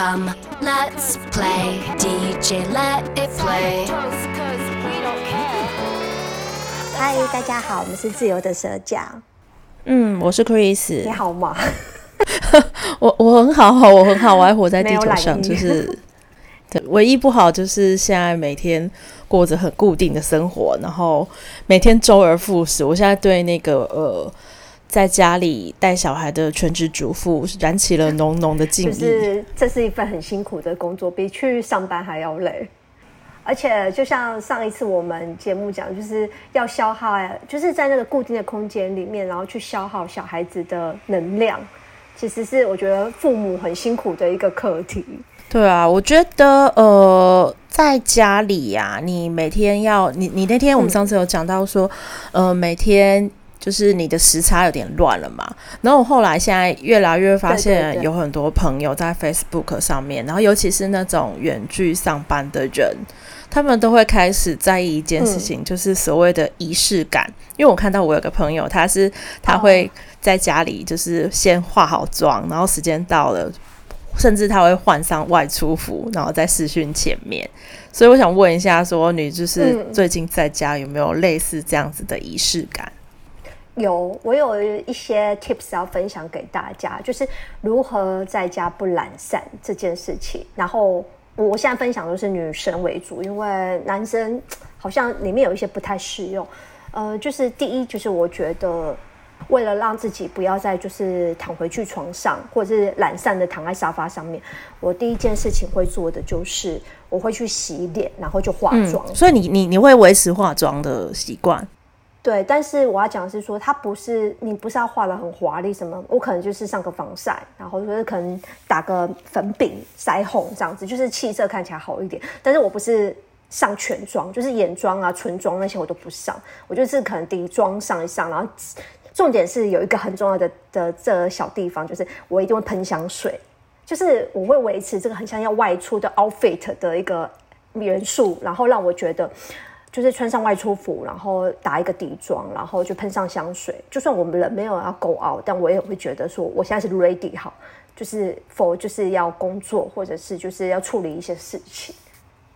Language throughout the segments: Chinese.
Come, let's play DJ Let It Play。嗨，大家好，我们是自由的社交。嗯，我是 Chris。你好吗？我我很好，我很好，我还活在地球上，就是 对，唯一不好就是现在每天过着很固定的生活，然后每天周而复始。我现在对那个呃。在家里带小孩的全职主妇燃起了 浓浓的敬意。就是这是一份很辛苦的工作，比去上班还要累。而且就像上一次我们节目讲，就是要消耗，就是在那个固定的空间里面，然后去消耗小孩子的能量，其实是我觉得父母很辛苦的一个课题。对啊，我觉得呃，在家里呀、啊，你每天要你你那天我们上次有讲到说，嗯、呃，每天。就是你的时差有点乱了嘛，然后我后来现在越来越发现有很多朋友在 Facebook 上面，然后尤其是那种远距上班的人，他们都会开始在意一件事情，就是所谓的仪式感。因为我看到我有个朋友，他是他会在家里就是先化好妆，然后时间到了，甚至他会换上外出服，然后在视讯前面。所以我想问一下，说你就是最近在家有没有类似这样子的仪式感？有，我有一些 tips 要分享给大家，就是如何在家不懒散这件事情。然后我现在分享的是女生为主，因为男生好像里面有一些不太适用。呃，就是第一，就是我觉得为了让自己不要再就是躺回去床上，或者是懒散的躺在沙发上面，我第一件事情会做的就是我会去洗脸，然后就化妆。所以你你你会维持化妆的习惯？对，但是我要讲的是说，它不是你不是要画得很华丽什么，我可能就是上个防晒，然后就是可能打个粉饼腮红这样子，就是气色看起来好一点。但是我不是上全妆，就是眼妆啊、唇妆那些我都不上，我就是可能底妆上一上，然后重点是有一个很重要的的这小地方，就是我一定会喷香水，就是我会维持这个很像要外出的 outfit 的一个元素，然后让我觉得。就是穿上外出服，然后打一个底妆，然后就喷上香水。就算我们人没有要 go out，但我也会觉得说，我现在是 ready 好，就是 for 就是要工作，或者是就是要处理一些事情。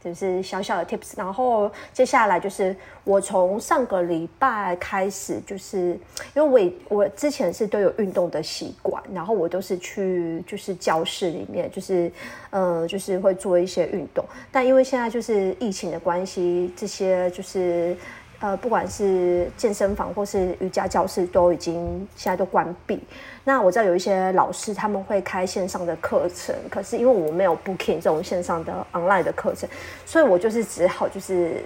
就是小小的 tips，然后接下来就是我从上个礼拜开始，就是因为我我之前是都有运动的习惯，然后我都是去就是教室里面，就是呃就是会做一些运动，但因为现在就是疫情的关系，这些就是。呃，不管是健身房或是瑜伽教室，都已经现在都关闭。那我知道有一些老师他们会开线上的课程，可是因为我没有 booking 这种线上的 online 的课程，所以我就是只好就是。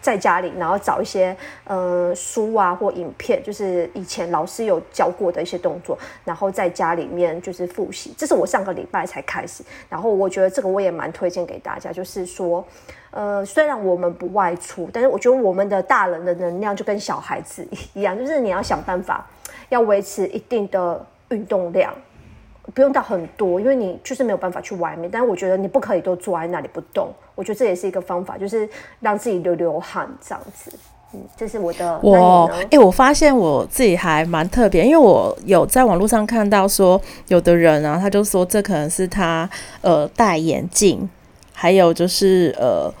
在家里，然后找一些呃书啊或影片，就是以前老师有教过的一些动作，然后在家里面就是复习。这是我上个礼拜才开始，然后我觉得这个我也蛮推荐给大家，就是说，呃，虽然我们不外出，但是我觉得我们的大人的能量就跟小孩子一样，就是你要想办法要维持一定的运动量。不用到很多，因为你就是没有办法去外面。但是我觉得你不可以都坐在那里不动。我觉得这也是一个方法，就是让自己流流汗这样子。嗯，这是我的。我哎、欸，我发现我自己还蛮特别，因为我有在网络上看到说，有的人啊，他就说这可能是他呃戴眼镜，还有就是呃。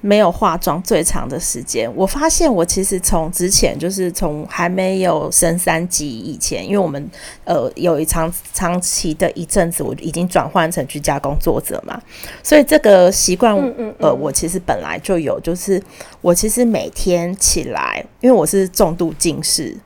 没有化妆最长的时间，我发现我其实从之前就是从还没有升三级以前，因为我们呃有一长长期的一阵子，我已经转换成居家工作者嘛，所以这个习惯嗯嗯嗯。呃我其实本来就有，就是我其实每天起来，因为我是重度近视，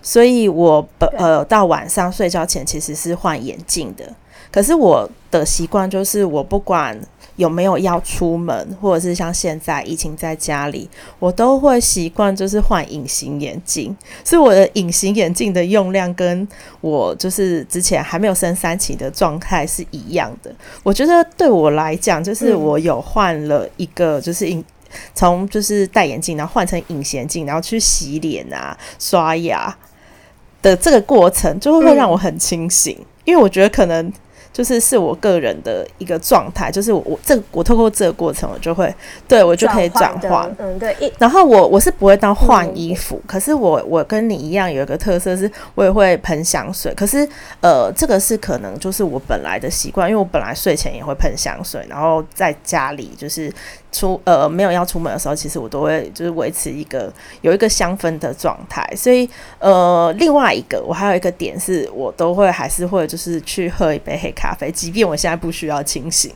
所以我本呃到晚上睡觉前其实是换眼镜的，可是我的习惯就是我不管。有没有要出门，或者是像现在疫情在家里，我都会习惯就是换隐形眼镜。所以我的隐形眼镜的用量跟我就是之前还没有升三期的状态是一样的。我觉得对我来讲，就是我有换了一个，就是隐从就是戴眼镜，然后换成隐形眼镜，然后去洗脸啊、刷牙的这个过程，就会会让我很清醒。因为我觉得可能。就是是我个人的一个状态，就是我我这我透过这个过程，我就会对我就可以转换，嗯对。然后我我是不会到换衣服，嗯、可是我我跟你一样有一个特色，是我也会喷香水。可是呃，这个是可能就是我本来的习惯，因为我本来睡前也会喷香水，然后在家里就是出呃没有要出门的时候，其实我都会就是维持一个有一个香氛的状态。所以呃，另外一个我还有一个点是我都会还是会就是去喝一杯黑咖啡。即便我现在不需要清醒，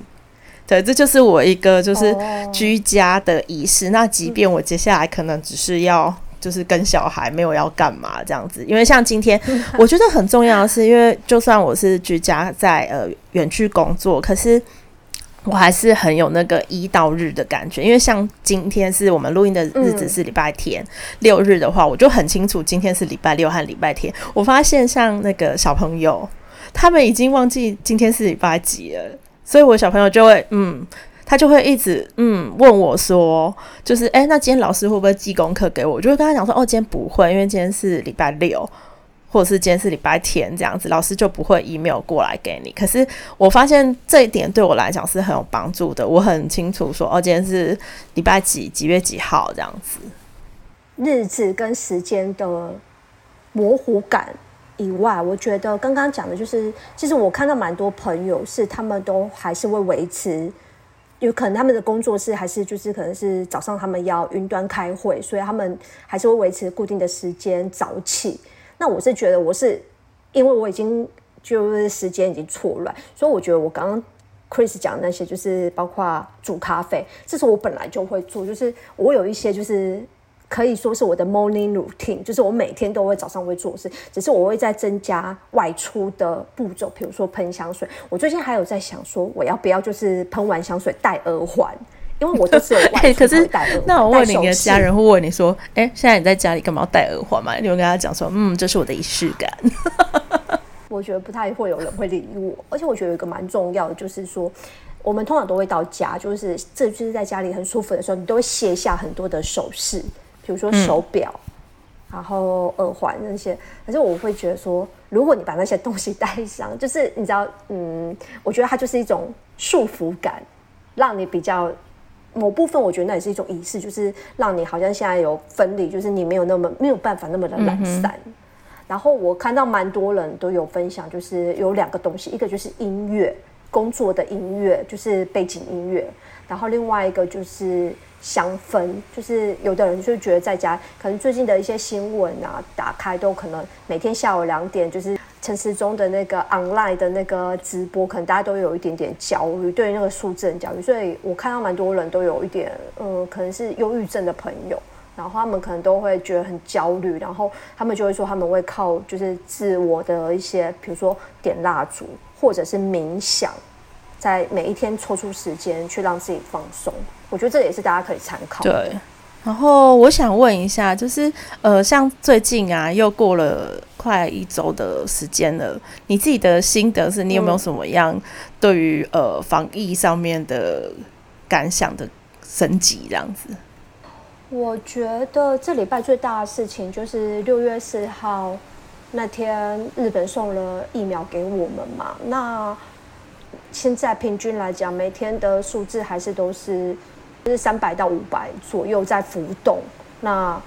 对，这就是我一个就是居家的仪式。Oh. 那即便我接下来可能只是要就是跟小孩没有要干嘛这样子，因为像今天 我觉得很重要的是，因为就算我是居家在呃远距工作，可是我还是很有那个一到日的感觉。因为像今天是我们录音的日子是礼拜天，六日的话，我就很清楚今天是礼拜六和礼拜天。我发现像那个小朋友。他们已经忘记今天是礼拜几了，所以我小朋友就会，嗯，他就会一直，嗯，问我说，就是，哎、那今天老师会不会寄功课给我？我就会跟他讲说，哦，今天不会，因为今天是礼拜六，或者是今天是礼拜天这样子，老师就不会 email 过来给你。可是我发现这一点对我来讲是很有帮助的，我很清楚说，哦，今天是礼拜几，几月几号这样子，日子跟时间的模糊感。以外，我觉得刚刚讲的就是，其实我看到蛮多朋友是他们都还是会维持，有可能他们的工作室还是就是可能是早上他们要云端开会，所以他们还是会维持固定的时间早起。那我是觉得我是因为我已经就是时间已经错乱，所以我觉得我刚刚 Chris 讲的那些就是包括煮咖啡，这是我本来就会做，就是我有一些就是。可以说是我的 morning routine，就是我每天都会早上会做事，只是我会再增加外出的步骤，比如说喷香水。我最近还有在想说，我要不要就是喷完香水戴耳环，因为我就是有外 出会戴耳环。那我问你，你的家人会问你说，哎、欸，现在你在家里干嘛要戴耳环嘛？你会跟他讲说，嗯，这是我的仪式感。我觉得不太会有人会理我，而且我觉得有一个蛮重要的，就是说，我们通常都会到家，就是这就是在家里很舒服的时候，你都会卸下很多的首饰。比如说手表，嗯、然后耳环那些，可是我会觉得说，如果你把那些东西戴上，就是你知道，嗯，我觉得它就是一种束缚感，让你比较某部分，我觉得那也是一种仪式，就是让你好像现在有分离，就是你没有那么没有办法那么的懒散。嗯、然后我看到蛮多人都有分享，就是有两个东西，一个就是音乐，工作的音乐，就是背景音乐，然后另外一个就是。香氛，就是有的人就觉得在家，可能最近的一些新闻啊，打开都可能每天下午两点，就是陈时中的那个 online 的那个直播，可能大家都有一点点焦虑，对于那个数字很焦虑，所以我看到蛮多人都有一点，嗯，可能是忧郁症的朋友，然后他们可能都会觉得很焦虑，然后他们就会说他们会靠就是自我的一些，比如说点蜡烛或者是冥想。在每一天抽出时间去让自己放松，我觉得这也是大家可以参考的。对，然后我想问一下，就是呃，像最近啊，又过了快一周的时间了，你自己的心得是，你有没有什么样对于呃防疫上面的感想的升级这样子？我觉得这礼拜最大的事情就是六月四号那天，日本送了疫苗给我们嘛，那。现在平均来讲，每天的数字还是都是就是三百到五百左右在浮动。那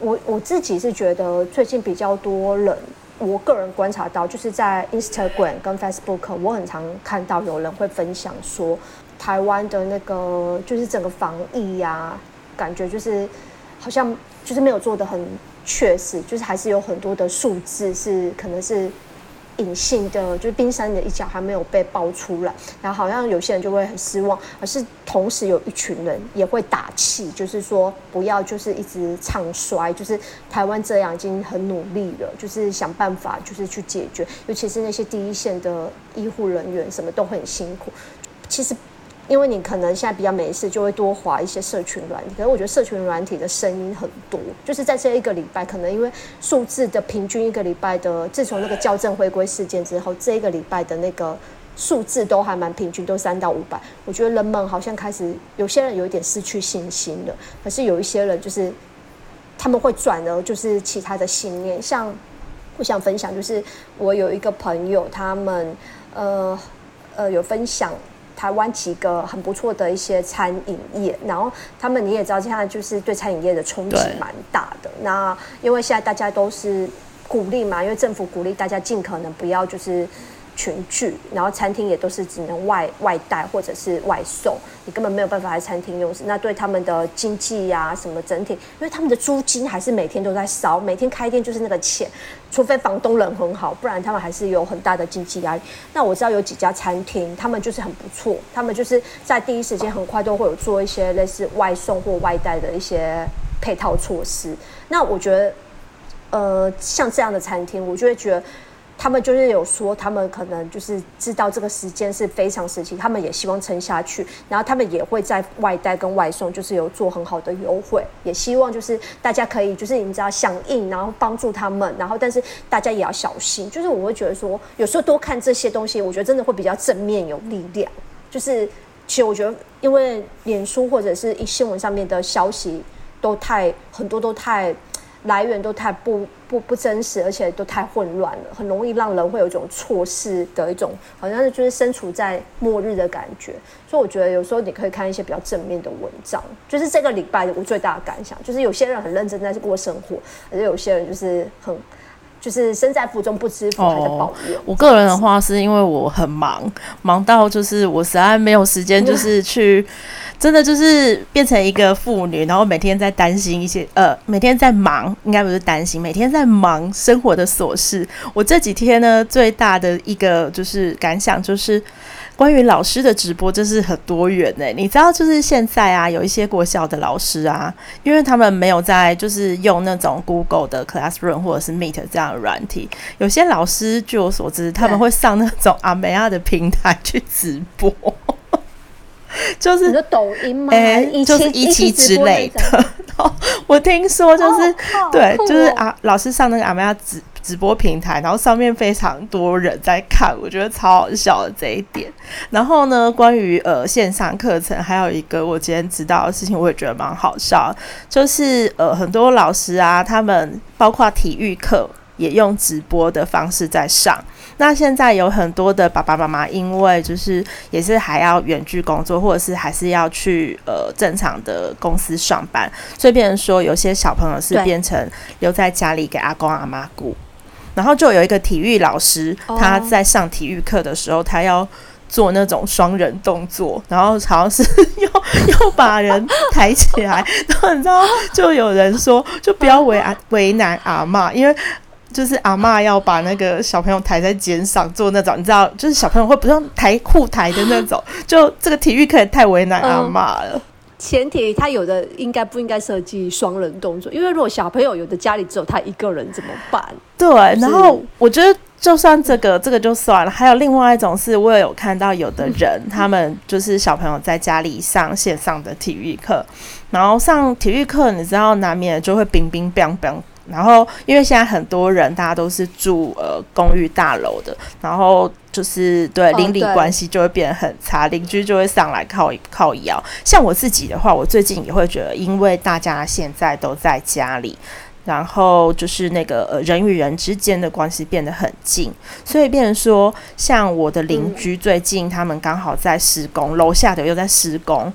我我自己是觉得最近比较多人，我个人观察到，就是在 Instagram 跟 Facebook，我很常看到有人会分享说，台湾的那个就是整个防疫呀、啊，感觉就是好像就是没有做得很确实，就是还是有很多的数字是可能是。隐性的就是冰山的一角还没有被爆出来，然后好像有些人就会很失望，而是同时有一群人也会打气，就是说不要就是一直唱衰，就是台湾这样已经很努力了，就是想办法就是去解决，尤其是那些第一线的医护人员什么都很辛苦，其实。因为你可能现在比较没事，就会多滑一些社群软体。可是我觉得社群软体的声音很多，就是在这一个礼拜，可能因为数字的平均一个礼拜的，自从那个校正回归事件之后，这一个礼拜的那个数字都还蛮平均，都三到五百。我觉得人们好像开始有些人有一点失去信心了，可是有一些人就是他们会转而就是其他的信念。像我想分享，就是我有一个朋友，他们呃。呃有分享台湾几个很不错的一些餐饮业，然后他们你也知道，现在就是对餐饮业的冲击蛮大的。那因为现在大家都是鼓励嘛，因为政府鼓励大家尽可能不要就是。群聚，然后餐厅也都是只能外外带或者是外送，你根本没有办法在餐厅用。那对他们的经济呀、啊，什么整体，因为他们的租金还是每天都在烧，每天开店就是那个钱，除非房东人很好，不然他们还是有很大的经济压力。那我知道有几家餐厅，他们就是很不错，他们就是在第一时间很快都会有做一些类似外送或外带的一些配套措施。那我觉得，呃，像这样的餐厅，我就会觉得。他们就是有说，他们可能就是知道这个时间是非常时期，他们也希望撑下去，然后他们也会在外带跟外送，就是有做很好的优惠，也希望就是大家可以就是你知道响应，然后帮助他们，然后但是大家也要小心，就是我会觉得说，有时候多看这些东西，我觉得真的会比较正面有力量。就是其实我觉得，因为脸书或者是一新闻上面的消息都太很多都太。来源都太不不不真实，而且都太混乱了，很容易让人会有一种错失的一种，好像是就是身处在末日的感觉。所以我觉得有时候你可以看一些比较正面的文章。就是这个礼拜我最大的感想，就是有些人很认真在过生活，而且有些人就是很就是身在福中不知福，还在抱怨。我个人的话是因为我很忙，忙到就是我实在没有时间，就是去。真的就是变成一个妇女，然后每天在担心一些呃，每天在忙，应该不是担心，每天在忙生活的琐事。我这几天呢，最大的一个就是感想就是关于老师的直播，真是很多元呢。你知道，就是现在啊，有一些国小的老师啊，因为他们没有在就是用那种 Google 的 Classroom 或者是 Meet 这样的软体，有些老师据我所知，他们会上那种阿美亚的平台去直播。就是你的抖音吗？哎、欸，就是一期之类的。我听说就是、oh, 对，就是啊，老师上那个阿美亚直直播平台，然后上面非常多人在看，我觉得超好笑的这一点。然后呢，关于呃线上课程，还有一个我今天知道的事情，我也觉得蛮好笑，就是呃很多老师啊，他们包括体育课也用直播的方式在上。那现在有很多的爸爸妈妈，因为就是也是还要远距工作，或者是还是要去呃正常的公司上班，所以变成说有些小朋友是变成留在家里给阿公阿妈顾，然后就有一个体育老师，他在上体育课的时候，他要做那种双人动作，然后好像是 又又把人抬起来，然后你知道就有人说，就不要为 为难阿妈，因为。就是阿嬷要把那个小朋友抬在肩上做那种，你知道，就是小朋友会不用抬护抬的那种。就这个体育课也太为难阿嬷了。嗯、前提他有的应该不应该设计双人动作？因为如果小朋友有的家里只有他一个人怎么办？对，然后我觉得就算这个这个就算了，还有另外一种是，我也有看到有的人他们就是小朋友在家里上线上的体育课，然后上体育课，你知道难免就会冰冰冰冰。然后，因为现在很多人大家都是住呃公寓大楼的，然后就是对邻里关系就会变得很差，邻居就会上来靠靠摇。像我自己的话，我最近也会觉得，因为大家现在都在家里，然后就是那个呃人与人之间的关系变得很近，所以变成说，像我的邻居最近他们刚好在施工，楼下的又在施工。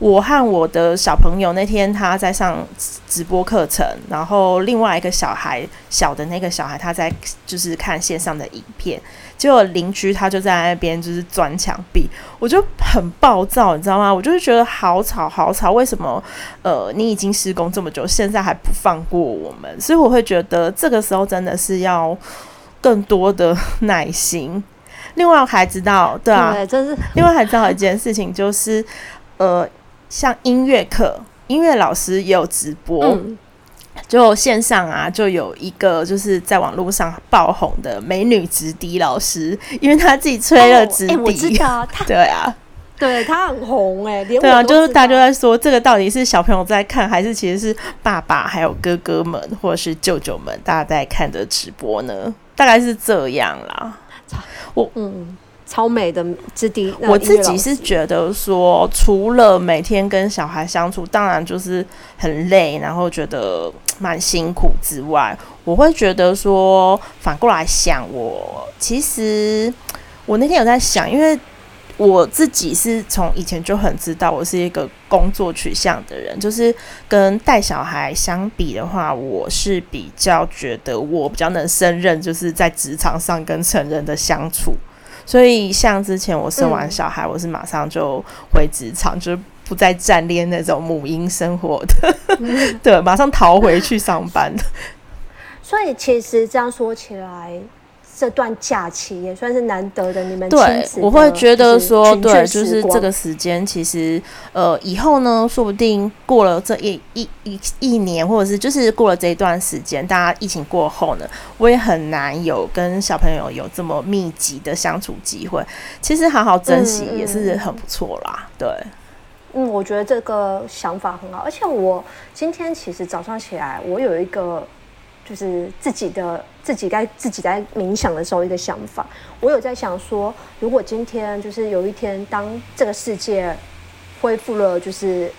我和我的小朋友那天他在上直播课程，然后另外一个小孩小的那个小孩他在就是看线上的影片，结果邻居他就在那边就是钻墙壁，我就很暴躁，你知道吗？我就是觉得好吵好吵，为什么呃你已经施工这么久，现在还不放过我们？所以我会觉得这个时候真的是要更多的耐心。另外我还知道，对啊，对，真是。另外还知道一件事情就是呃。像音乐课，音乐老师也有直播，嗯、就线上啊，就有一个就是在网络上爆红的美女直笛老师，因为她自己吹了直笛，哦欸、我知道他 对啊，对她很红哎、欸，对啊，就是大家都在说这个到底是小朋友在看，还是其实是爸爸还有哥哥们或者是舅舅们大家在看的直播呢？大概是这样啦，我嗯。超美的质地，我自己是觉得说，除了每天跟小孩相处，当然就是很累，然后觉得蛮辛苦之外，我会觉得说，反过来想我，我其实我那天有在想，因为我自己是从以前就很知道，我是一个工作取向的人，就是跟带小孩相比的话，我是比较觉得我比较能胜任，就是在职场上跟成人的相处。所以像之前我生完小孩，嗯、我是马上就回职场，就是不再站恋那种母婴生活的，嗯、对，马上逃回去上班。所以其实这样说起来。这段假期也算是难得的，你们对，我会觉得说，对，就是这个时间，其实呃，以后呢，说不定过了这一一一一年，或者是就是过了这一段时间，大家疫情过后呢，我也很难有跟小朋友有这么密集的相处机会。其实好好珍惜也是很不错啦，对。嗯，我觉得这个想法很好，而且我今天其实早上起来，我有一个。就是自己的自己该自己在冥想的时候一个想法，我有在想说，如果今天就是有一天，当这个世界恢复了，就是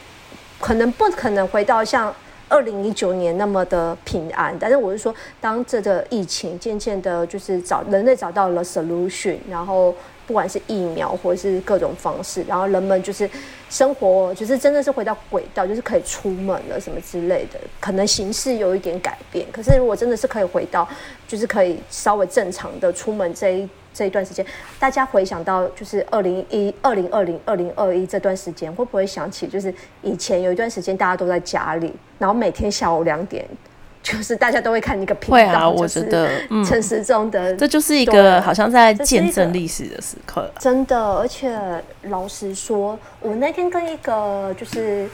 可能不可能回到像二零一九年那么的平安，但是我是说，当这个疫情渐渐的，就是找人类找到了 solution，然后。不管是疫苗或者是各种方式，然后人们就是生活，就是真的是回到轨道，就是可以出门了什么之类的，可能形式有一点改变。可是如果真的是可以回到，就是可以稍微正常的出门这一这一段时间，大家回想到就是二零一二零二零二零二一这段时间，会不会想起就是以前有一段时间大家都在家里，然后每天下午两点。就是大家都会看一个频道，会啊，我觉得陈时中的、嗯，这就是一个好像在见证历史的时刻。真的，而且老实说，我那天跟一个就是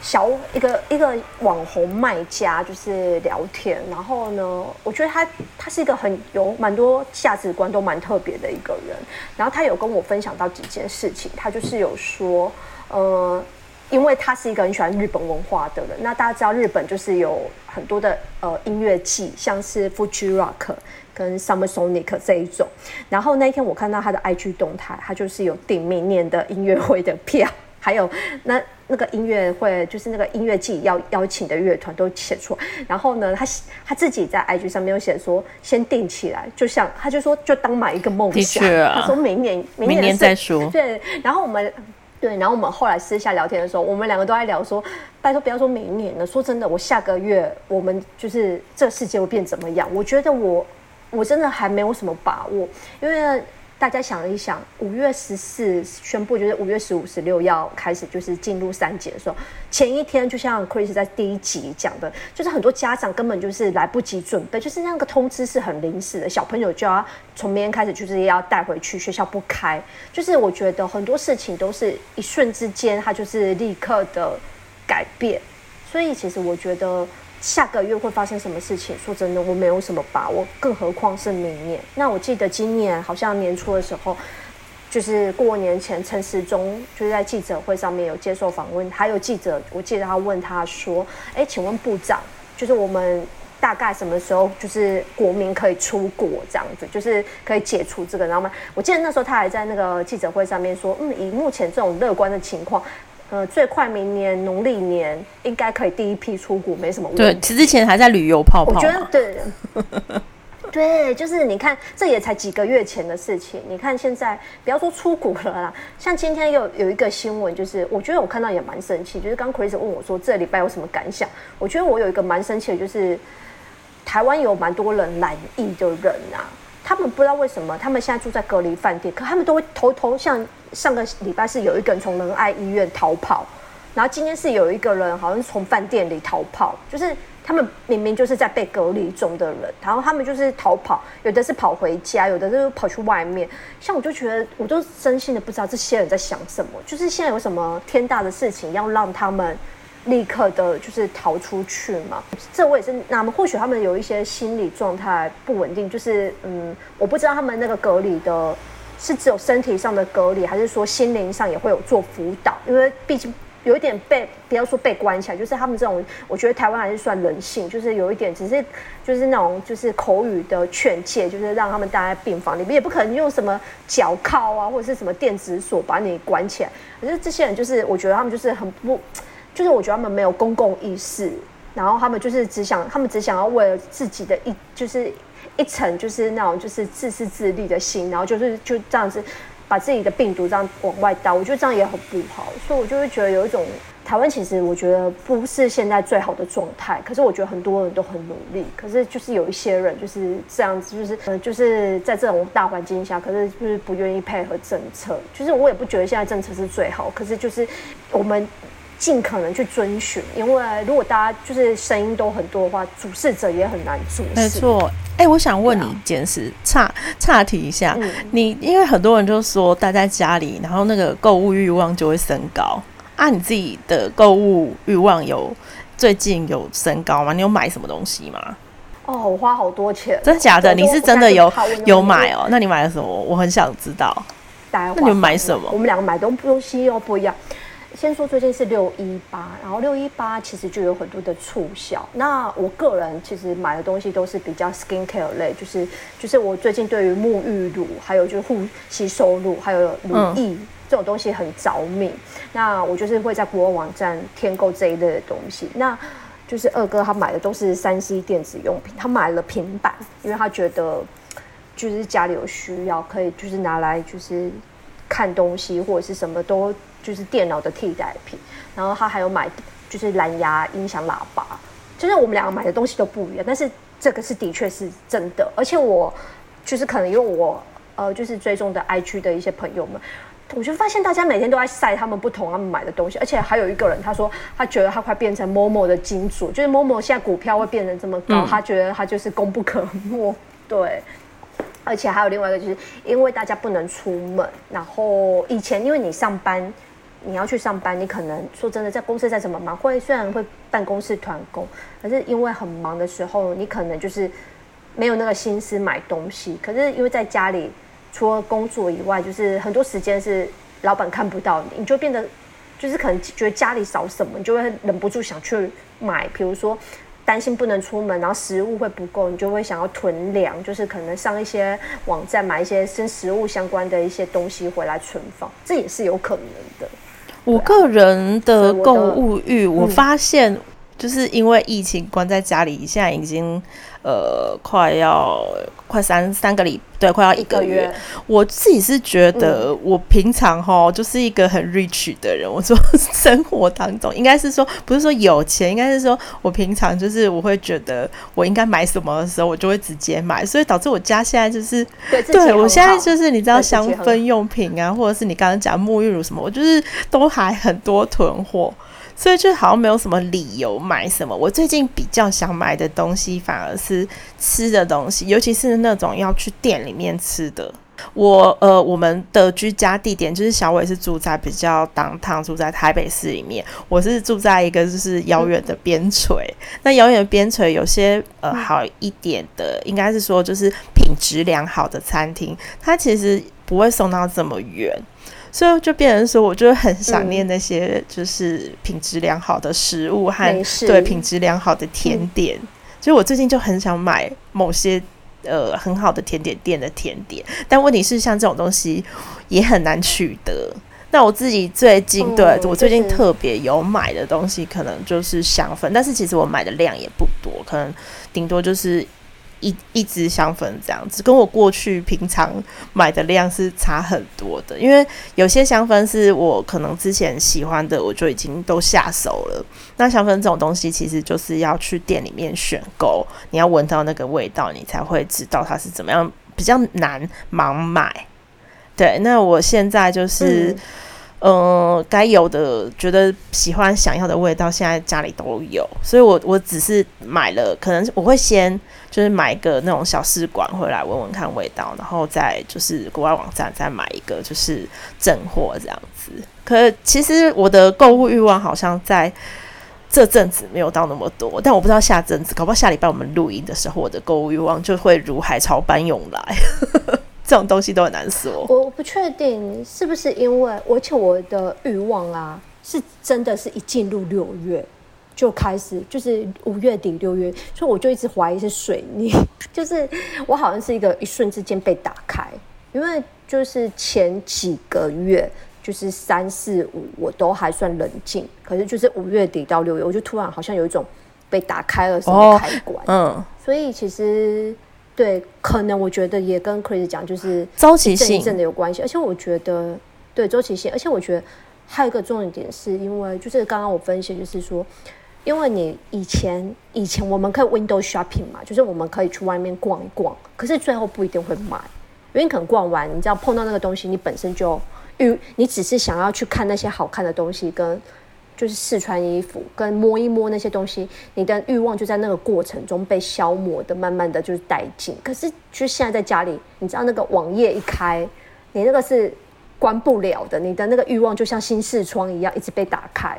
小一个一个网红卖家就是聊天，然后呢，我觉得他他是一个很有蛮多价值观都蛮特别的一个人，然后他有跟我分享到几件事情，他就是有说，呃。因为他是一个很喜欢日本文化的人，那大家知道日本就是有很多的呃音乐季，像是 Fuji Rock 跟 Summer Sonic 这一种。然后那一天我看到他的 IG 动态，他就是有订明年的音乐会的票，还有那那个音乐会就是那个音乐季要邀请的乐团都写出来。然后呢，他他自己在 IG 上面有写说，先定起来，就像他就说就当买一个梦想。啊、他说明年明年，明年再说。对，然后我们。对，然后我们后来私下聊天的时候，我们两个都在聊说，拜托不要说明年了，说真的，我下个月我们就是这个世界会变怎么样？我觉得我我真的还没有什么把握，因为。大家想一想，五月十四宣布，就是五月十五、十六要开始，就是进入三级的时候，前一天就像 Chris 在第一集讲的，就是很多家长根本就是来不及准备，就是那个通知是很临时的，小朋友就要从明天开始就是要带回去，学校不开，就是我觉得很多事情都是一瞬之间，它就是立刻的改变，所以其实我觉得。下个月会发生什么事情？说真的，我没有什么把握，更何况是明年。那我记得今年好像年初的时候，就是过年前，陈时中就是在记者会上面有接受访问，还有记者，我记得他问他说：“哎，请问部长，就是我们大概什么时候就是国民可以出国这样子，就是可以解除这个？然后吗？我记得那时候他还在那个记者会上面说：嗯，以目前这种乐观的情况。”呃，最快明年农历年应该可以第一批出国，没什么问题。对，其实之前还在旅游泡泡。我觉得对，对，就是你看，这也才几个月前的事情。你看现在，不要说出国了啦，像今天有有一个新闻，就是我觉得我看到也蛮生气。就是刚 Chris 问我说，这礼拜有什么感想？我觉得我有一个蛮生气的，就是台湾有蛮多人染疫的人啊。他们不知道为什么，他们现在住在隔离饭店，可他们都会偷偷像上个礼拜是有一个人从仁爱医院逃跑，然后今天是有一个人好像从饭店里逃跑，就是他们明明就是在被隔离中的人，然后他们就是逃跑，有的是跑回家，有的是跑去外面。像我就觉得，我都真心的不知道这些人在想什么，就是现在有什么天大的事情要让他们。立刻的，就是逃出去嘛。这我也是，那么或许他们有一些心理状态不稳定，就是嗯，我不知道他们那个隔离的，是只有身体上的隔离，还是说心灵上也会有做辅导？因为毕竟有一点被，不要说被关起来，就是他们这种，我觉得台湾还是算人性，就是有一点，只是就是那种就是口语的劝诫，就是让他们待在病房里面，也不可能用什么脚铐啊，或者是什么电子锁把你关起来。可是这些人就是，我觉得他们就是很不。就是我觉得他们没有公共意识，然后他们就是只想，他们只想要为了自己的一，就是一层，就是那种就是自私自利的心，然后就是就这样子，把自己的病毒这样往外倒，我觉得这样也很不好。所以我就会觉得有一种台湾其实我觉得不是现在最好的状态，可是我觉得很多人都很努力，可是就是有一些人就是这样子，就是呃就是在这种大环境下，可是就是不愿意配合政策。就是我也不觉得现在政策是最好，可是就是我们。尽可能去遵循，因为如果大家就是声音都很多的话，主事者也很难做事。没错，哎、欸，我想问你一件事，岔岔题一下，嗯、你因为很多人就说待在家里，然后那个购物欲望就会升高啊，你自己的购物欲望有最近有升高吗？你有买什么东西吗？哦，我花好多钱，真的假的？你是真的有有买哦？那你买了什么？我很想知道。那你们买什么？我们两个买东东西又不一样。先说最近是六一八，然后六一八其实就有很多的促销。那我个人其实买的东西都是比较 skin care 类，就是就是我最近对于沐浴乳，还有就是护吸收乳，还有乳液、嗯、这种东西很着迷。那我就是会在国外网站添购这一类的东西。那就是二哥他买的都是三 C 电子用品，他买了平板，因为他觉得就是家里有需要，可以就是拿来就是看东西或者是什么都。就是电脑的替代品，然后他还有买，就是蓝牙音响喇叭，就是我们两个买的东西都不一样，但是这个是的确是真的，而且我就是可能因为我呃就是追踪的 IG 的一些朋友们，我就发现大家每天都在晒他们不同他们买的东西，而且还有一个人他说他觉得他快变成 Momo 的金主，就是 Momo 现在股票会变成这么高，嗯、他觉得他就是功不可没，对。而且还有另外一个就是因为大家不能出门，然后以前因为你上班。你要去上班，你可能说真的，在公司再怎么忙，会虽然会办公室团购，可是因为很忙的时候，你可能就是没有那个心思买东西。可是因为在家里，除了工作以外，就是很多时间是老板看不到你，你就变得就是可能觉得家里少什么，你就会忍不住想去买。比如说担心不能出门，然后食物会不够，你就会想要囤粮，就是可能上一些网站买一些跟食物相关的一些东西回来存放，这也是有可能的。我个人的购物欲，我发现就是因为疫情关在家里，现在已经呃快要快三三个礼。对，快要一个月。我自己是觉得，我平常哈就是一个很 rich 的人。嗯、我说 生活当中，应该是说不是说有钱，应该是说我平常就是我会觉得我应该买什么的时候，我就会直接买，所以导致我家现在就是对，对我现在就是你知道香氛用品啊，或者是你刚刚讲沐浴乳什么，我就是都还很多囤货。所以就好像没有什么理由买什么。我最近比较想买的东西反而是吃的东西，尤其是那种要去店里面吃的。我呃，我们的居家地点就是小伟是住在比较 downtown，住在台北市里面。我是住在一个就是遥远的边陲。嗯、那遥远的边陲有些呃好一点的，应该是说就是品质良好的餐厅，它其实不会送到这么远。所以就变成说，我就很想念那些就是品质良好的食物和对品质良好的甜点。所以我最近就很想买某些呃很好的甜点店的甜点，但问题是像这种东西也很难取得。那我自己最近对我最近特别有买的东西，可能就是香氛，但是其实我买的量也不多，可能顶多就是。一一支香粉这样子，跟我过去平常买的量是差很多的。因为有些香氛是我可能之前喜欢的，我就已经都下手了。那香氛这种东西，其实就是要去店里面选购，你要闻到那个味道，你才会知道它是怎么样，比较难盲买。对，那我现在就是。呃，该有的觉得喜欢想要的味道，现在家里都有，所以我我只是买了，可能我会先就是买一个那种小试管回来闻闻看味道，然后再就是国外网站再买一个就是正货这样子。可其实我的购物欲望好像在这阵子没有到那么多，但我不知道下阵子，搞不好下礼拜我们录音的时候，我的购物欲望就会如海潮般涌来。这种东西都很难说，我不确定是不是因为，而且我的欲望啊，是真的是一进入六月就开始，就是五月底六月，所以我就一直怀疑是水逆，就是我好像是一个一瞬之间被打开，因为就是前几个月就是三四五我都还算冷静，可是就是五月底到六月，我就突然好像有一种被打开了什么开关，哦、嗯，所以其实。对，可能我觉得也跟 Chris 讲，就是周期性真的有关系。而且我觉得，对周期性，而且我觉得还有一个重点点，是因为就是刚刚我分析，就是说，因为你以前以前我们可以 window shopping 嘛，就是我们可以去外面逛一逛，可是最后不一定会买，因为你可能逛完，你知道碰到那个东西，你本身就因为你只是想要去看那些好看的东西跟。就是试穿衣服跟摸一摸那些东西，你的欲望就在那个过程中被消磨的，慢慢的就是殆尽。可是，就现在在家里，你知道那个网页一开，你那个是关不了的，你的那个欲望就像新视窗一样一直被打开。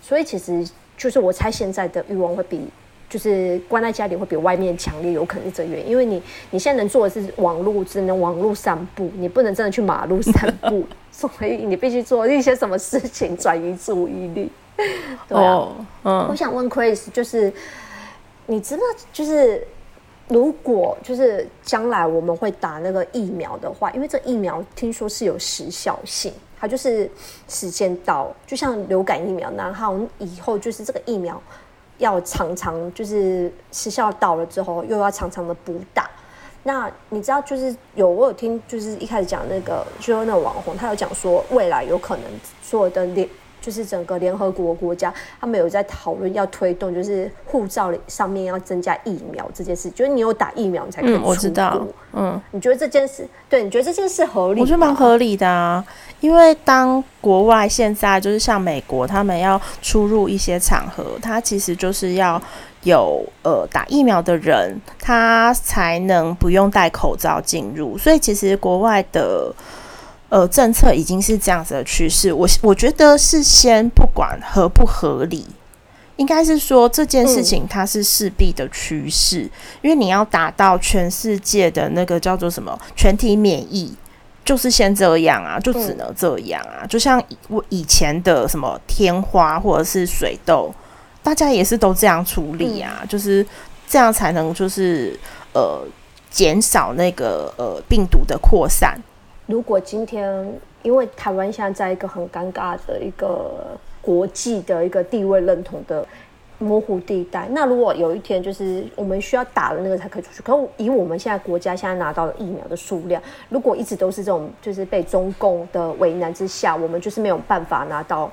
所以，其实就是我猜现在的欲望会比就是关在家里会比外面强烈，有可能是这原因。因为你你现在能做的是网络，只能网络散步，你不能真的去马路散步。所以你必须做一些什么事情转移注意力，对啊。Oh, 嗯，我想问 Chris，就是你知道，就是如果就是将来我们会打那个疫苗的话，因为这疫苗听说是有时效性，它就是时间到，就像流感疫苗，然后以后就是这个疫苗要常常就是时效到了之后，又要常常的补打。那你知道，就是有我有听，就是一开始讲那个，就是那个网红，他有讲说，未来有可能所有的联，就是整个联合国国家，他们有在讨论要推动，就是护照上面要增加疫苗这件事，就是你有打疫苗，你才可以出国。嗯，我知道。嗯，你觉得这件事，对，你觉得这件事合理？我觉得蛮合理的啊，因为当国外现在就是像美国，他们要出入一些场合，他其实就是要。有呃打疫苗的人，他才能不用戴口罩进入。所以其实国外的呃政策已经是这样子的趋势。我我觉得是先不管合不合理，应该是说这件事情它是势必的趋势，因为你要达到全世界的那个叫做什么全体免疫，就是先这样啊，就只能这样啊。就像我以前的什么天花或者是水痘。大家也是都这样处理啊，嗯、就是这样才能就是呃减少那个呃病毒的扩散。如果今天因为台湾现在在一个很尴尬的一个国际的一个地位认同的模糊地带，那如果有一天就是我们需要打了那个才可以出去，可是以我们现在国家现在拿到的疫苗的数量，如果一直都是这种就是被中共的为难之下，我们就是没有办法拿到。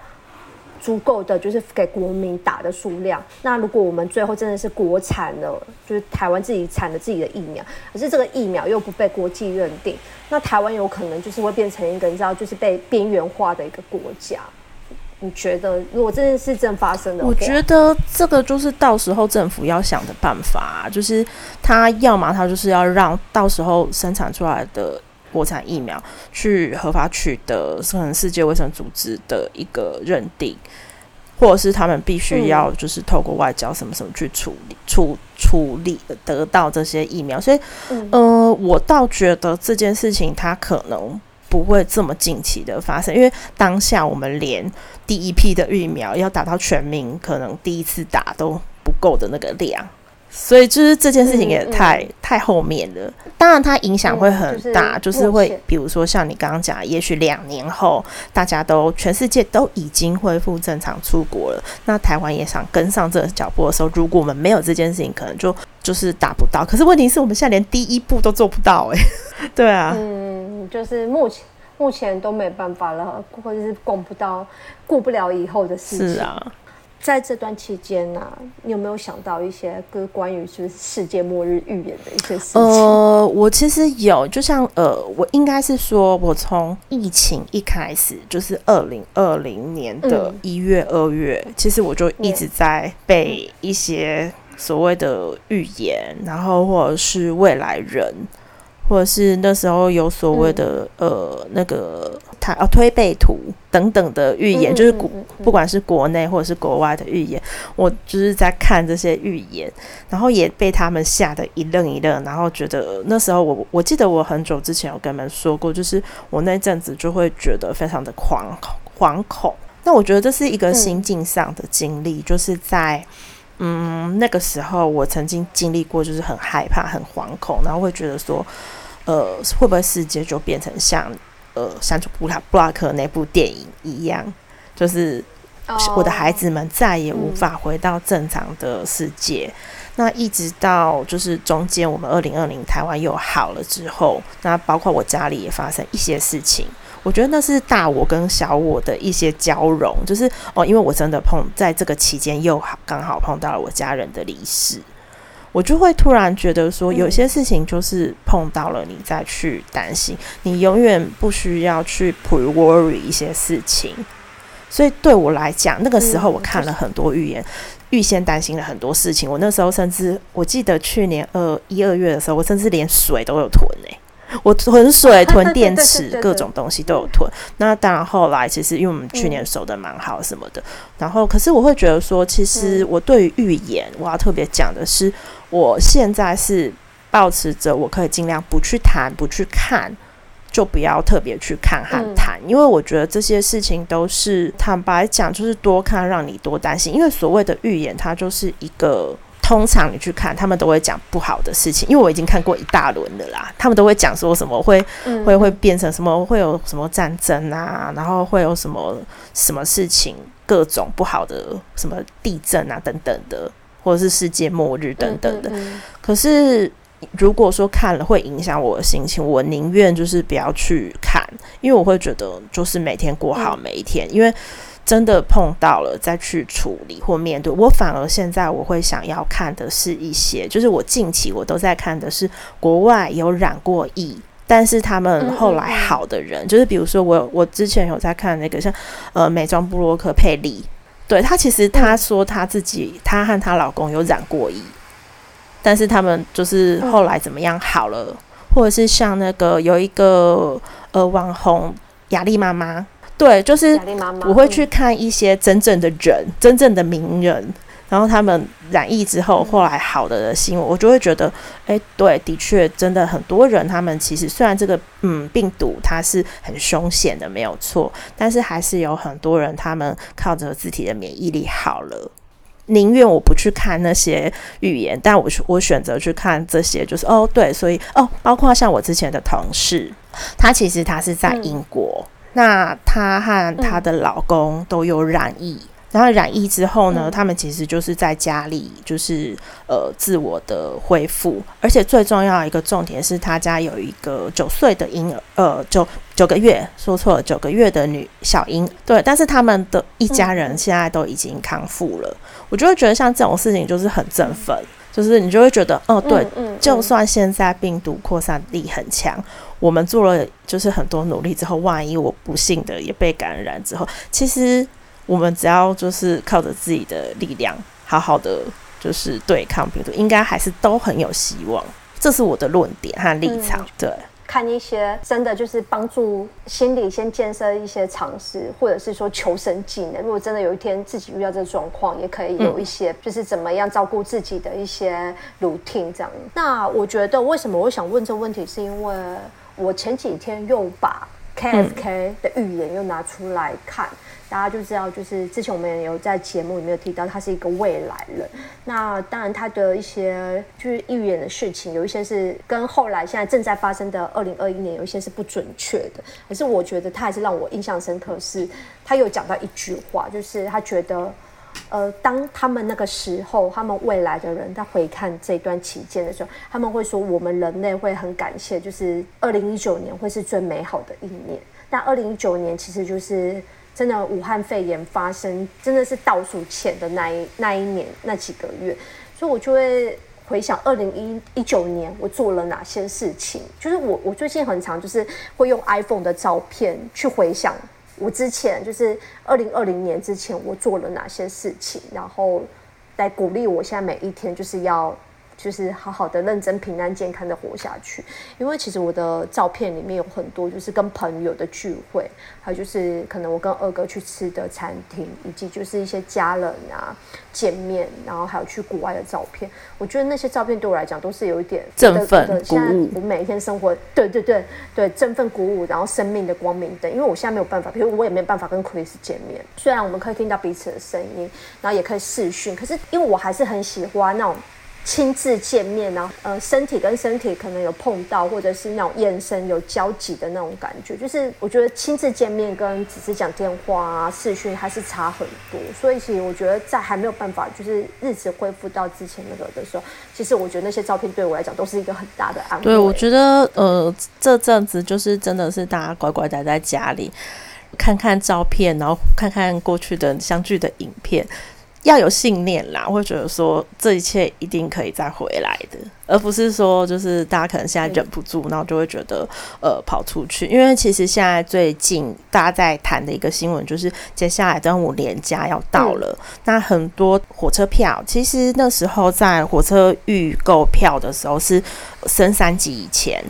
足够的就是给国民打的数量。那如果我们最后真的是国产了，就是台湾自己产的自己的疫苗，可是这个疫苗又不被国际认定，那台湾有可能就是会变成一个你知道，就是被边缘化的一个国家。你觉得如果这件事真发生的，我觉得这个就是到时候政府要想的办法，就是他要么他就是要让到时候生产出来的。国产疫苗去合法取得，可能世界卫生组织的一个认定，或者是他们必须要就是透过外交什么什么去处理、处处理得到这些疫苗。所以，嗯、呃，我倒觉得这件事情它可能不会这么近期的发生，因为当下我们连第一批的疫苗要打到全民，可能第一次打都不够的那个量。所以就是这件事情也太、嗯嗯、太后面了，当然它影响会很大，嗯就是、就是会比如说像你刚刚讲，也许两年后大家都全世界都已经恢复正常出国了，那台湾也想跟上这个脚步的时候，如果我们没有这件事情，可能就就是达不到。可是问题是我们现在连第一步都做不到、欸，哎，对啊，嗯，就是目前目前都没办法了，或者是管不到顾不了以后的事情，是啊。在这段期间呢、啊，你有没有想到一些跟关于就是世界末日预言的一些事情？呃，我其实有，就像呃，我应该是说，我从疫情一开始，就是二零二零年的一月、二月、嗯，其实我就一直在被一些所谓的预言，然后或者是未来人。或者是那时候有所谓的、嗯、呃那个他哦推背图等等的预言，嗯、就是国不管是国内或者是国外的预言，我就是在看这些预言，然后也被他们吓得一愣一愣，然后觉得那时候我我记得我很久之前有跟你们说过，就是我那阵子就会觉得非常的惶惶恐。那我觉得这是一个心境上的经历、嗯，就是在嗯那个时候我曾经经历过，就是很害怕、很惶恐，然后会觉得说。呃，会不会世界就变成像呃山竹布拉布拉克那部电影一样，就是我的孩子们再也无法回到正常的世界？那一直到就是中间我们二零二零台湾又好了之后，那包括我家里也发生一些事情，我觉得那是大我跟小我的一些交融，就是哦，因为我真的碰在这个期间又好刚好碰到了我家人的离世。我就会突然觉得说，有些事情就是碰到了，你再去担心，你永远不需要去 pre-worry 一些事情。所以对我来讲，那个时候我看了很多预言，预先担心了很多事情。我那时候甚至，我记得去年二一二月的时候，我甚至连水都有囤诶。我囤水、囤电池，各种东西都有囤。那当然，后来其实因为我们去年守的蛮好什么的，然后可是我会觉得说，其实我对于预言，我要特别讲的是，我现在是保持着我可以尽量不去谈、不去看，就不要特别去看和谈，因为我觉得这些事情都是坦白讲，就是多看让你多担心。因为所谓的预言，它就是一个。通常你去看，他们都会讲不好的事情，因为我已经看过一大轮的啦。他们都会讲说什么会、嗯、会会变成什么，会有什么战争啊，然后会有什么什么事情，各种不好的什么地震啊等等的，或者是世界末日等等的。嗯嗯嗯、可是如果说看了会影响我的心情，我宁愿就是不要去看，因为我会觉得就是每天过好每一天，嗯、因为。真的碰到了再去处理或面对，我反而现在我会想要看的是一些，就是我近期我都在看的是国外有染过疫，但是他们后来好的人，嗯嗯嗯，就是比如说我我之前有在看那个像呃美妆部洛克佩利，对，她其实她说她自己她和她老公有染过疫，但是他们就是后来怎么样好了，或者是像那个有一个呃网红雅丽妈妈。对，就是我会去看一些真正的人，嗯、真正的名人，然后他们染疫之后后来好的新闻，我就会觉得，哎，对，的确，真的很多人，他们其实虽然这个嗯病毒它是很凶险的，没有错，但是还是有很多人他们靠着自己的免疫力好了。宁愿我不去看那些预言，但我我选择去看这些，就是哦，对，所以哦，包括像我之前的同事，他其实他是在英国。嗯那她和她的老公都有染疫，嗯、然后染疫之后呢，嗯、他们其实就是在家里，就是呃自我的恢复，而且最重要的一个重点是，他家有一个九岁的婴儿，呃，九九个月，说错了，九个月的女小婴，对，但是他们的一家人现在都已经康复了，嗯、我就会觉得像这种事情就是很振奋。嗯就是你就会觉得，哦，对，嗯嗯嗯、就算现在病毒扩散力很强，我们做了就是很多努力之后，万一我不幸的也被感染之后，其实我们只要就是靠着自己的力量，好好的就是对抗病毒，应该还是都很有希望。这是我的论点和立场，嗯、对。看一些真的就是帮助心理先建设一些常识，或者是说求生技能。如果真的有一天自己遇到这个状况，也可以有一些就是怎么样照顾自己的一些 routine 这样。那我觉得为什么我想问这个问题，是因为我前几天又把 KFK 的预言又拿出来看。大家就知道，就是之前我们也有在节目里面有提到，他是一个未来人。那当然，他的一些就是预言的事情，有一些是跟后来现在正在发生的二零二一年有一些是不准确的。可是我觉得他还是让我印象深刻，是他有讲到一句话，就是他觉得，呃，当他们那个时候，他们未来的人在回看这段期间的时候，他们会说，我们人类会很感谢，就是二零一九年会是最美好的一年。但二零一九年其实就是。真的，武汉肺炎发生真的是倒数前的那一那一年那几个月，所以我就会回想二零一一九年我做了哪些事情。就是我我最近很常就是会用 iPhone 的照片去回想我之前就是二零二零年之前我做了哪些事情，然后来鼓励我现在每一天就是要。就是好好的、认真、平安、健康的活下去。因为其实我的照片里面有很多，就是跟朋友的聚会，还有就是可能我跟二哥去吃的餐厅，以及就是一些家人啊见面，然后还有去国外的照片。我觉得那些照片对我来讲都是有一点振奋、鼓舞。我每一天生活，对对对对，振奋、鼓舞，然后生命的光明灯。因为我现在没有办法，比如我也没有办法跟 Chris 见面，虽然我们可以听到彼此的声音，然后也可以视讯，可是因为我还是很喜欢那种。亲自见面，然后呃，身体跟身体可能有碰到，或者是那种眼神有交集的那种感觉，就是我觉得亲自见面跟只是讲电话啊、视讯还是差很多。所以其实我觉得在还没有办法就是日子恢复到之前那个的时候，其实我觉得那些照片对我来讲都是一个很大的安慰。对，我觉得呃这阵子就是真的是大家乖乖待在家里，看看照片，然后看看过去的相聚的影片。要有信念啦，我会觉得说这一切一定可以再回来的，而不是说就是大家可能现在忍不住，然后就会觉得呃跑出去。因为其实现在最近大家在谈的一个新闻就是接下来端午连假要到了，嗯，那很多火车票其实那时候在火车预购票的时候是升三级以前。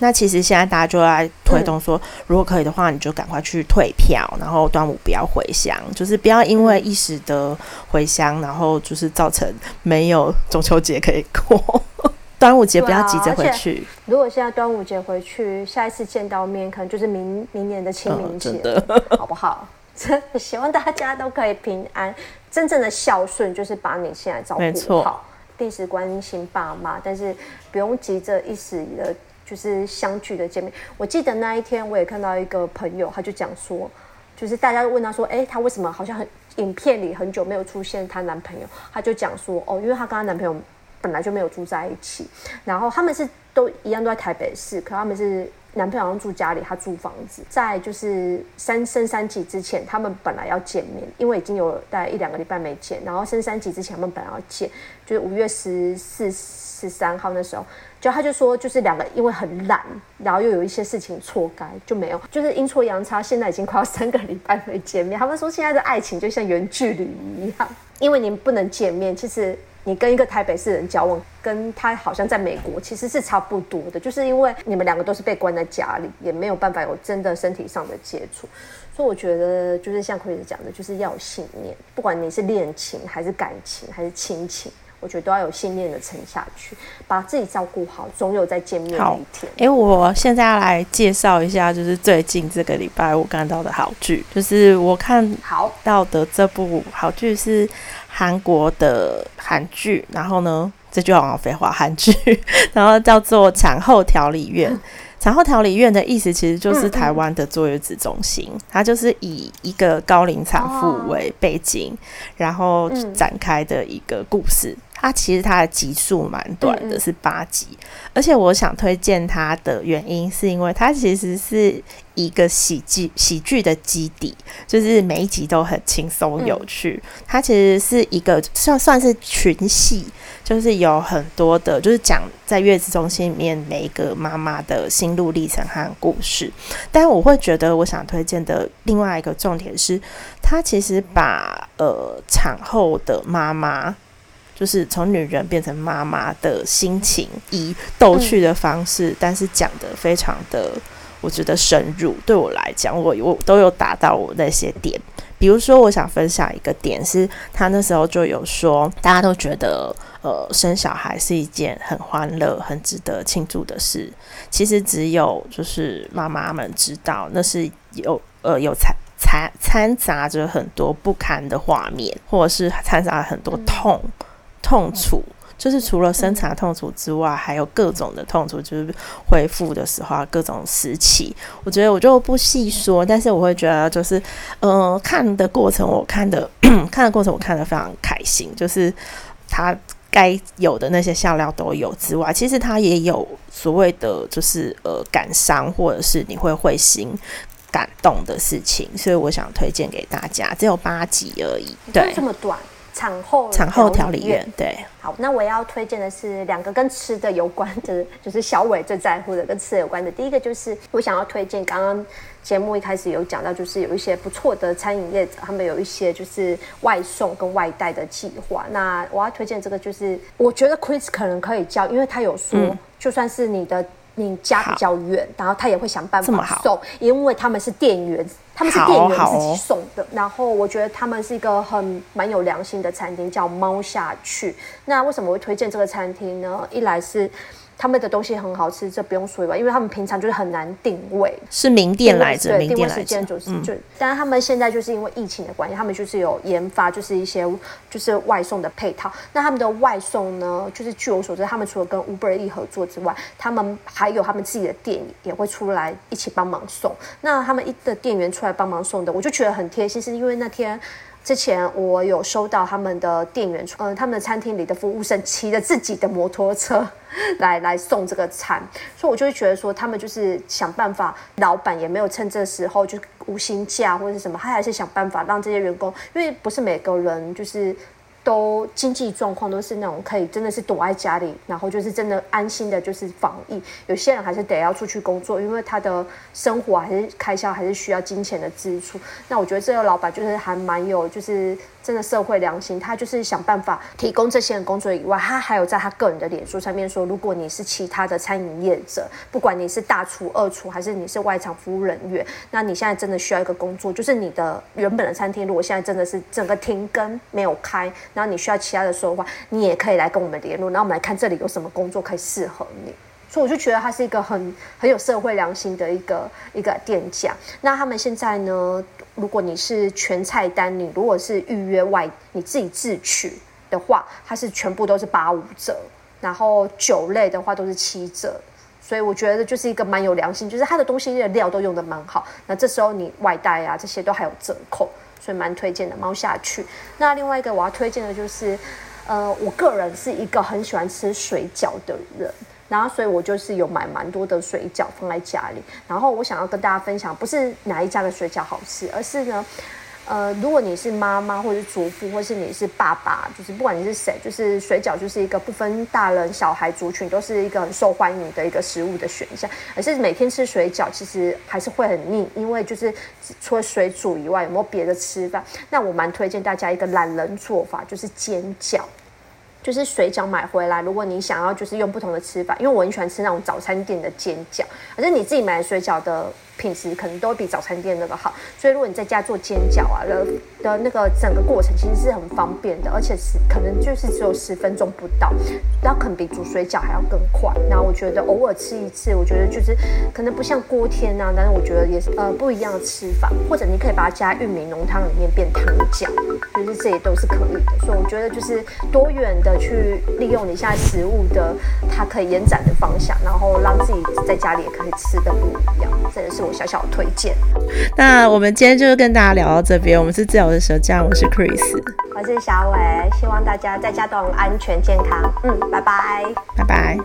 那其实现在大家就在推动说，如果可以的话，你就赶快去退票，然后端午不要回乡，就是不要因为一时的回乡，然后就是造成没有中秋节可以过。端午节不要急着回去。如果现在端午节回去，下一次见到面可能就是明明年的清明节，嗯、好不好？真的希望大家都可以平安。真正的孝顺就是把你现在照顾好，定时关心爸妈，但是不用急着一时的。就是相聚的见面，我记得那一天我也看到一个朋友，他就讲说，就是大家问他说，哎、欸，他为什么好像很影片里很久没有出现她男朋友？他就讲说，哦，因为她跟她男朋友本来就没有住在一起，然后他们是都一样都在台北市，可他们是男朋友好像住家里，他住房子，在就是三升三级之前，他们本来要见面，因为已经有大概一两个礼拜没见，然后升三级之前他们本来要见，就是五月十四十三号那时候。就他就说，就是两个因为很懒，然后又有一些事情错开，就没有，就是阴错阳差，现在已经快要三个礼拜没见面。他们说现在的爱情就像远距离一样，因为你们不能见面。其实你跟一个台北市人交往，跟他好像在美国其实是差不多的，就是因为你们两个都是被关在家里，也没有办法有真的身体上的接触。所以我觉得就是像奎子讲的，就是要有信念，不管你是恋情还是感情还是亲情。我觉得都要有信念的撑下去，把自己照顾好，总有再见面的一天。哎、欸，我现在要来介绍一下，就是最近这个礼拜我看到的好剧，就是我看到的这部好剧是韩国的韩剧，然后呢，这句好像废话，韩剧，然后叫做《产后调理院》。产后调理院的意思其实就是台湾的坐月子中心，嗯嗯，它就是以一个高龄产妇为背景，哦，然后展开的一个故事。它其实它的集数蛮短的，是八集，嗯嗯，而且我想推荐它的原因是因为它其实是一个喜剧喜剧的基底，就是每一集都很轻松有趣。嗯、它其实是一个算算是群戏，就是有很多的，就是讲在月子中心里面每一个妈妈的心路历程和故事。但我会觉得，我想推荐的另外一个重点是，它其实把呃产后的妈妈。就是从女人变成妈妈的心情，以逗趣的方式，但是讲得非常的，我觉得深入。对我来讲，我我都有达到我那些点。比如说，我想分享一个点是，他那时候就有说，大家都觉得，呃，生小孩是一件很欢乐、很值得庆祝的事。其实只有就是妈妈们知道，那是有呃有掺掺掺杂着很多不堪的画面，或者是掺杂很多痛。痛楚就是除了生产痛楚之外，还有各种的痛楚，就是恢复的时候各种时期。我觉得我就不细说，但是我会觉得就是，嗯、呃，看的过程我看的 看的过程我看的非常开心，就是他该有的那些笑料都有之外，其实他也有所谓的就是呃感伤或者是你会会心感动的事情，所以我想推荐给大家，只有八集而已，对，这么短。产后产后调理院，对，好，那我要推荐的是两个跟吃的有关的，就是小伟最在乎的跟吃的有关的。第一个就是我想要推荐，刚刚节目一开始有讲到，就是有一些不错的餐饮业者，他们有一些就是外送跟外带的计划。那我要推荐这个，就是我觉得 Chris 可能可以教，因为他有说，嗯、就算是你的。你家比较远，然后他也会想办法送，因为他们是店员，他们是店员自己送的。然后我觉得他们是一个很蛮有良心的餐厅，叫猫下去。那为什么会推荐这个餐厅呢？一来是他们的东西很好吃，这不用说吧，因为他们平常就是很难定位，是名店来着，对，名店来时间就是、嗯、就，但是他们现在就是因为疫情的关系，他们就是有研发就是一些就是外送的配套。那他们的外送呢，就是据我所知，他们除了跟 Uber E 合作之外，他们还有他们自己的店也会出来一起帮忙送。那他们一的店员出来帮忙送的，我就觉得很贴心，是因为那天。之前我有收到他们的店员，嗯、呃，他们的餐厅里的服务生骑着自己的摩托车 来来送这个餐，所以我就会觉得说，他们就是想办法，老板也没有趁这时候就无薪假或者是什么，他还是想办法让这些员工，因为不是每个人就是。都经济状况都是那种可以真的是躲在家里，然后就是真的安心的，就是防疫。有些人还是得要出去工作，因为他的生活还是开销还是需要金钱的支出。那我觉得这个老板就是还蛮有就是。真的社会良心，他就是想办法提供这些人工作以外，他还有在他个人的脸书上面说，如果你是其他的餐饮业者，不管你是大厨、二厨，还是你是外场服务人员，那你现在真的需要一个工作，就是你的原本的餐厅如果现在真的是整个停更没有开，然后你需要其他的时候的话，你也可以来跟我们联络，然后我们来看这里有什么工作可以适合你。所以我就觉得他是一个很很有社会良心的一个一个店家。那他们现在呢，如果你是全菜单，你如果是预约外，你自己自取的话，它是全部都是八五折。然后酒类的话都是七折。所以我觉得就是一个蛮有良心，就是他的东西的料都用的蛮好。那这时候你外带啊这些都还有折扣，所以蛮推荐的猫下去。那另外一个我要推荐的就是，呃，我个人是一个很喜欢吃水饺的人。然后，所以我就是有买蛮多的水饺放在家里。然后，我想要跟大家分享，不是哪一家的水饺好吃，而是呢，呃，如果你是妈妈，或者是祖父，或是你是爸爸，就是不管你是谁，就是水饺就是一个不分大人小孩族群，都是一个很受欢迎的一个食物的选项。而是每天吃水饺，其实还是会很腻，因为就是除了水煮以外，有没有别的吃法？那我蛮推荐大家一个懒人做法，就是煎饺。就是水饺买回来，如果你想要就是用不同的吃法，因为我很喜欢吃那种早餐店的煎饺，可是你自己买的水饺的。品质可能都比早餐店那个好，所以如果你在家做煎饺啊的的那个整个过程其实是很方便的，而且是可能就是只有十分钟不到，那可能比煮水饺还要更快。那我觉得偶尔吃一次，我觉得就是可能不像锅贴啊，但是我觉得也是呃不一样的吃法，或者你可以把它加玉米浓汤里面变汤饺，就是这些都是可以的。所以我觉得就是多元的去利用你现在食物的它可以延展的方向，然后让自己在家里也可以吃的不一样，这也是我。小小推荐。那我们今天就跟大家聊到这边。我们是自由的舌酱，我是 Chris，我是小伟。希望大家在家都很安全健康。嗯，拜拜，拜拜。